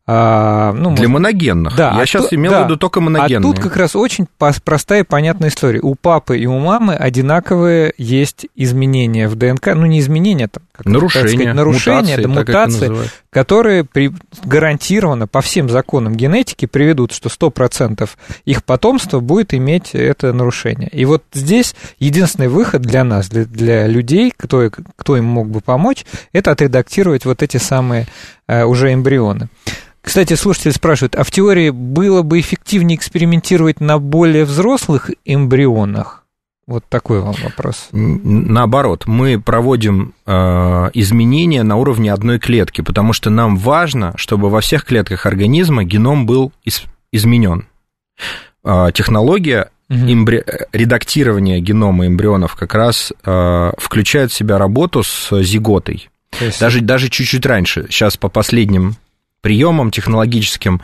А, ну, Для может... моногенных. Да, Я а сейчас то, имел да, в виду только моногенные. А тут как раз очень простая и понятная история. У папы и у мамы одинаковые есть изменения в ДНК. Ну, не изменения, там, как нарушения, сказать, нарушения, мутации, да, мутации которые при, гарантированно по всем законам генетики приведут, что 100% их потомства будет иметь это нарушение. И вот здесь единственный выход для нас, для, для людей, кто, кто им мог бы помочь, это отредактировать вот эти самые э, уже эмбрионы. Кстати, слушатель спрашивает, а в теории было бы эффективнее экспериментировать на более взрослых эмбрионах? Вот такой вам вопрос. Наоборот, мы проводим э, изменения на уровне одной клетки, потому что нам важно, чтобы во всех клетках организма геном был из, изменен. Э, технология угу. эмбри... редактирования генома эмбрионов как раз э, включает в себя работу с зиготой. Есть... Даже, даже чуть-чуть раньше. Сейчас по последним приемам технологическим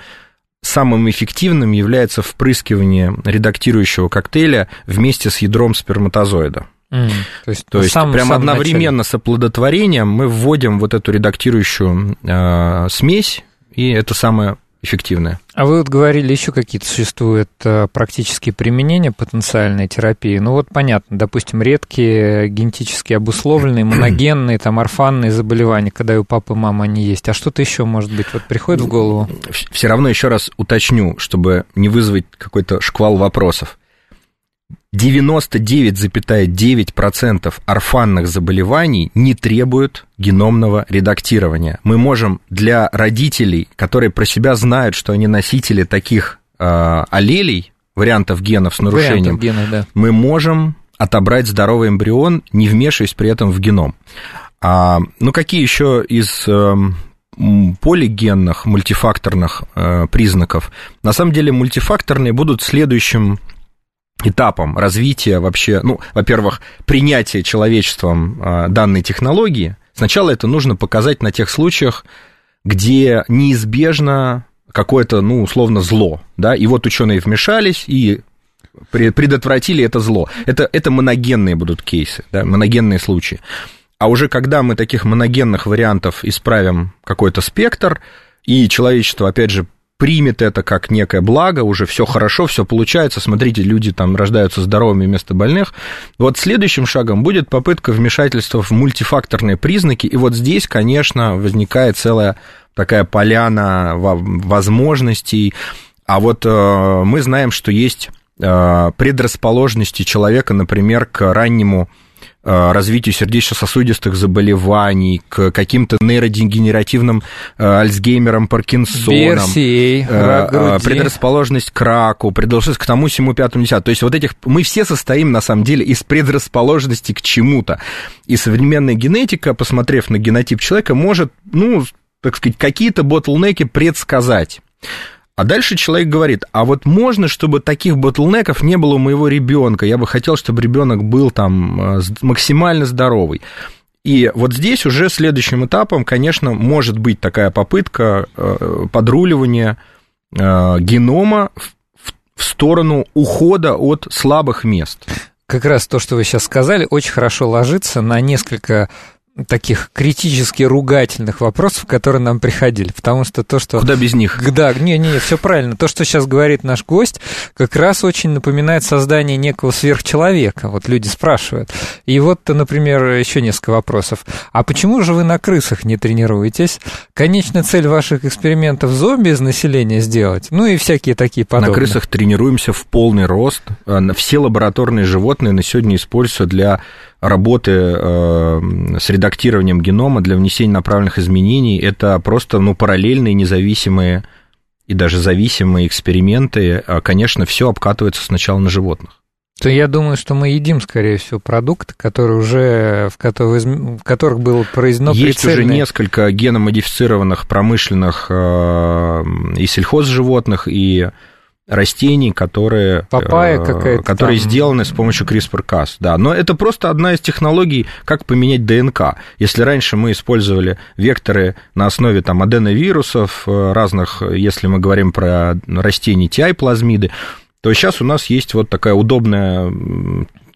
самым эффективным является впрыскивание редактирующего коктейля вместе с ядром сперматозоида. Mm, то есть, то есть сам, прямо одновременно начале. с оплодотворением мы вводим вот эту редактирующую э, смесь, и это самое эффективное. А вы вот говорили, еще какие-то существуют э, практические применения потенциальной терапии. Ну вот понятно, допустим, редкие генетически обусловленные, моногенные, там, орфанные заболевания, когда у папы и мамы они есть. А что-то еще, может быть, вот приходит в голову? Все равно еще раз уточню, чтобы не вызвать какой-то шквал вопросов. 99,9% орфанных заболеваний не требуют геномного редактирования. Мы можем для родителей, которые про себя знают, что они носители таких э, аллелей, вариантов генов с нарушением, гена, да. мы можем отобрать здоровый эмбрион, не вмешиваясь при этом в геном. А, ну, какие еще из э, полигенных, мультифакторных э, признаков? На самом деле мультифакторные будут следующим этапом развития вообще, ну, во-первых, принятия человечеством а, данной технологии, сначала это нужно показать на тех случаях, где неизбежно какое-то, ну, условно, зло, да, и вот ученые вмешались и предотвратили это зло. Это, это моногенные будут кейсы, да, моногенные случаи. А уже когда мы таких моногенных вариантов исправим какой-то спектр, и человечество, опять же, примет это как некое благо, уже все хорошо, все получается, смотрите, люди там рождаются здоровыми вместо больных. Вот следующим шагом будет попытка вмешательства в мультифакторные признаки, и вот здесь, конечно, возникает целая такая поляна возможностей. А вот э, мы знаем, что есть э, предрасположенности человека, например, к раннему развитию сердечно-сосудистых заболеваний, к каким-то нейродегенеративным э, Альцгеймерам, Паркинсонам, BRCA, э, предрасположенность к раку, предрасположенность к тому, всему, пятому, десятому. То есть вот этих... Мы все состоим, на самом деле, из предрасположенности к чему-то. И современная генетика, посмотрев на генотип человека, может, ну, так сказать, какие-то ботлнеки предсказать. А дальше человек говорит, а вот можно, чтобы таких ботлнеков не было у моего ребенка, я бы хотел, чтобы ребенок был там э, максимально здоровый. И вот здесь уже следующим этапом, конечно, может быть такая попытка э, подруливания э, генома в сторону ухода от слабых мест. Как раз то, что вы сейчас сказали, очень хорошо ложится на несколько таких критически ругательных вопросов, которые нам приходили, потому что то, что... Куда без них? Да, не, не, все правильно. То, что сейчас говорит наш гость, как раз очень напоминает создание некого сверхчеловека. Вот люди спрашивают. И вот, например, еще несколько вопросов. А почему же вы на крысах не тренируетесь? Конечная цель ваших экспериментов зомби из населения сделать? Ну и всякие такие подобные. На крысах тренируемся в полный рост. Э, все лабораторные животные на сегодня используются для работы э, с редактированием генома для внесения направленных изменений, это просто ну, параллельные независимые и даже зависимые эксперименты. А, конечно, все обкатывается сначала на животных. То я думаю, что мы едим, скорее всего, продукты, которые уже, в, которых, в которых было произведено Есть прицельное... уже несколько геномодифицированных промышленных э, и сельхозживотных, и растений, которые, Папайя э, которые там... сделаны с помощью CRISPR-Cas. Да. Но это просто одна из технологий, как поменять ДНК. Если раньше мы использовали векторы на основе там, аденовирусов э, разных, если мы говорим про растения TI-плазмиды, то сейчас у нас есть вот такая удобная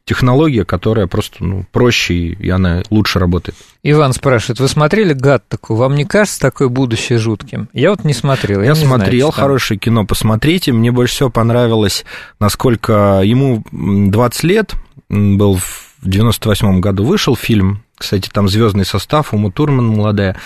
технология, которая просто ну, проще, и она лучше работает. Иван спрашивает, вы смотрели «Гад» такой? Вам не кажется такое будущее жутким? Я вот не смотрел. Я, я смотрел, знаю, хорошее кино, посмотрите. Мне больше всего понравилось, насколько ему 20 лет, был в 98 году вышел фильм, кстати, там звездный состав, Ума Турман молодая,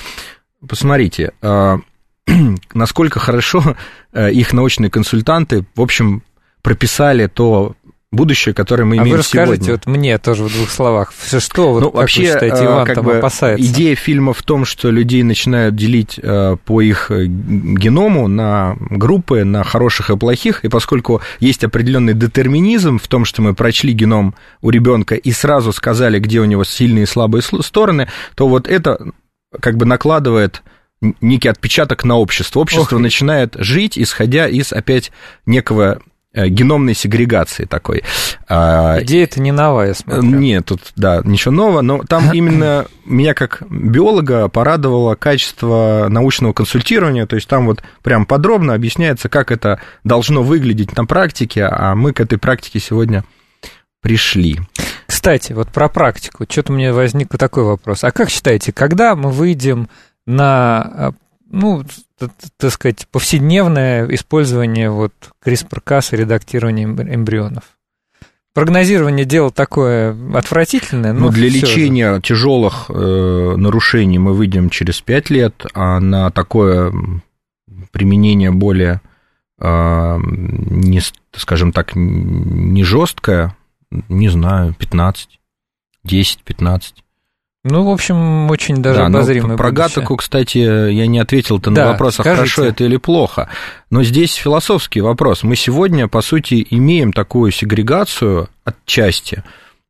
посмотрите, э, насколько хорошо э, их научные консультанты, в общем, прописали то будущее, которое мы а имеем вы расскажите сегодня. вот мне тоже в двух словах, что вот, ну, как вообще, вы считаете, э, Иван как там бы опасается? Идея фильма в том, что людей начинают делить э, по их э, геному на группы, на хороших и плохих, и поскольку есть определенный детерминизм в том, что мы прочли геном у ребенка и сразу сказали, где у него сильные и слабые стороны, то вот это как бы накладывает некий отпечаток на общество. Общество Ох. начинает жить, исходя из опять некого геномной сегрегации такой. А, Идея это не новая, я смотрю. Нет, тут, да, ничего нового, но там именно меня как биолога порадовало качество научного консультирования, то есть там вот прям подробно объясняется, как это должно выглядеть на практике, а мы к этой практике сегодня пришли. Кстати, вот про практику, что-то у меня возник такой вопрос. А как считаете, когда мы выйдем на а, ну, так сказать, повседневное использование вот CRISPR-Cas и редактирование эмбрионов. Прогнозирование дело такое отвратительное. Но ну, для лечения же. тяжелых э, нарушений мы выйдем через 5 лет, а на такое применение более, э, не, скажем так, не жесткое, не знаю, 15, 10-15. Ну, в общем, очень даже да, обозримое Про будущее. Гатаку, кстати, я не ответил-то да, на вопрос, а хорошо это или плохо. Но здесь философский вопрос. Мы сегодня, по сути, имеем такую сегрегацию отчасти.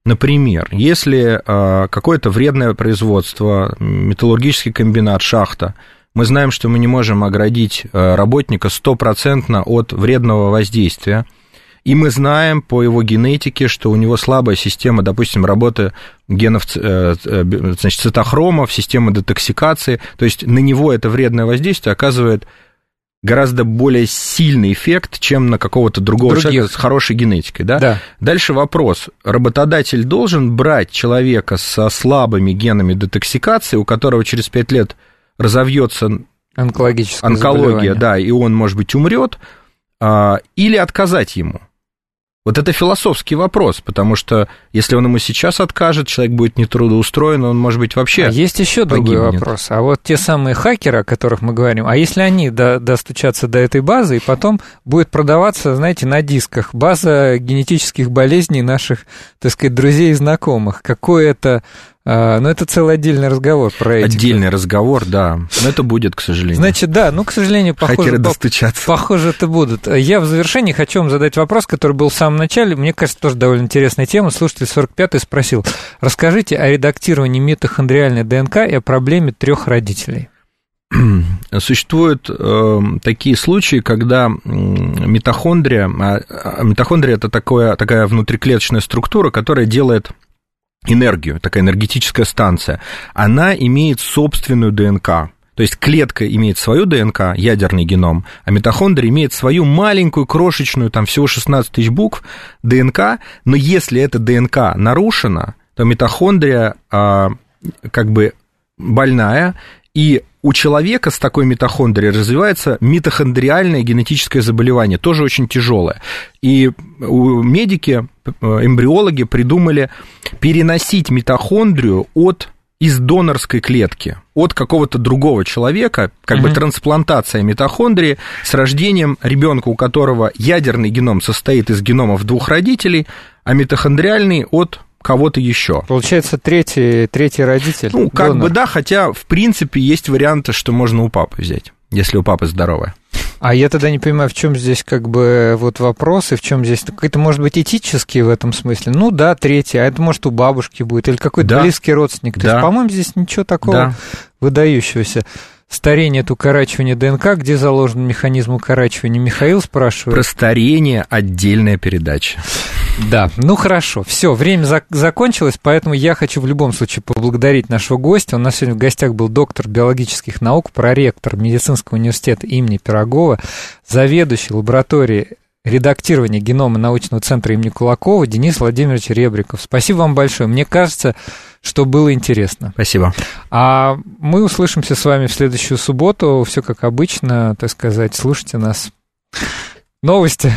Например, если а, какое-то вредное производство, металлургический комбинат, шахта, мы знаем, что мы не можем оградить а, работника стопроцентно от вредного воздействия – и мы знаем по его генетике, что у него слабая система, допустим, работы генов э, э, значит, цитохромов, система детоксикации. То есть на него это вредное воздействие оказывает гораздо более сильный эффект, чем на какого-то другого Других. человека с хорошей генетикой. Да? Да. Дальше вопрос. Работодатель должен брать человека со слабыми генами детоксикации, у которого через 5 лет разовьется онкология, да, и он, может быть, умрет, а, или отказать ему. Вот это философский вопрос, потому что если он ему сейчас откажет, человек будет нетрудоустроен, он, может быть, вообще А есть еще другой вопрос. А вот те самые хакеры, о которых мы говорим, а если они до, достучатся до этой базы, и потом будет продаваться, знаете, на дисках база генетических болезней наших, так сказать, друзей и знакомых, какое это а, ну, это целый отдельный разговор про этих. Отдельный разговор, да. Но это будет, к сожалению. Значит, да, ну, к сожалению, похоже... Хакеры достучатся. Похоже, это будут. Я в завершении хочу вам задать вопрос, который был в самом начале. Мне кажется, тоже довольно интересная тема. Слушатель 45-й спросил. Расскажите о редактировании митохондриальной ДНК и о проблеме трех родителей. Существуют э, такие случаи, когда митохондрия, а, а митохондрия это такое, такая внутриклеточная структура, которая делает энергию, такая энергетическая станция, она имеет собственную ДНК. То есть клетка имеет свою ДНК, ядерный геном, а митохондрия имеет свою маленькую, крошечную, там всего 16 тысяч букв ДНК, но если эта ДНК нарушена, то митохондрия а, как бы больная, и у человека с такой митохондрией развивается митохондриальное генетическое заболевание, тоже очень тяжелое. И медики, э, эмбриологи придумали переносить митохондрию от из донорской клетки от какого-то другого человека, как uh-huh. бы трансплантация митохондрии с рождением ребенка, у которого ядерный геном состоит из геномов двух родителей, а митохондриальный от кого-то еще. Получается, третий, третий родитель. Ну, как донор. бы да, хотя, в принципе, есть варианты, что можно у папы взять, если у папы здоровая. А я тогда не понимаю, в чем здесь как бы вот вопрос, и в чем здесь какой-то, может быть, этический в этом смысле. Ну да, третий, а это может у бабушки будет, или какой-то да. близкий родственник. То да. есть, по-моему, здесь ничего такого да. выдающегося старение, это укорачивание ДНК, где заложен механизм укорачивания? Михаил спрашивает. Про старение отдельная передача. Да, ну хорошо, все, время зак- закончилось, поэтому я хочу в любом случае поблагодарить нашего гостя. У нас сегодня в гостях был доктор биологических наук, проректор медицинского университета имени Пирогова, заведующий лабораторией редактирования генома научного центра имени Кулакова Денис Владимирович Ребриков. Спасибо вам большое. Мне кажется, что было интересно. Спасибо. А мы услышимся с вами в следующую субботу. Все как обычно, так сказать, слушайте нас. Новости.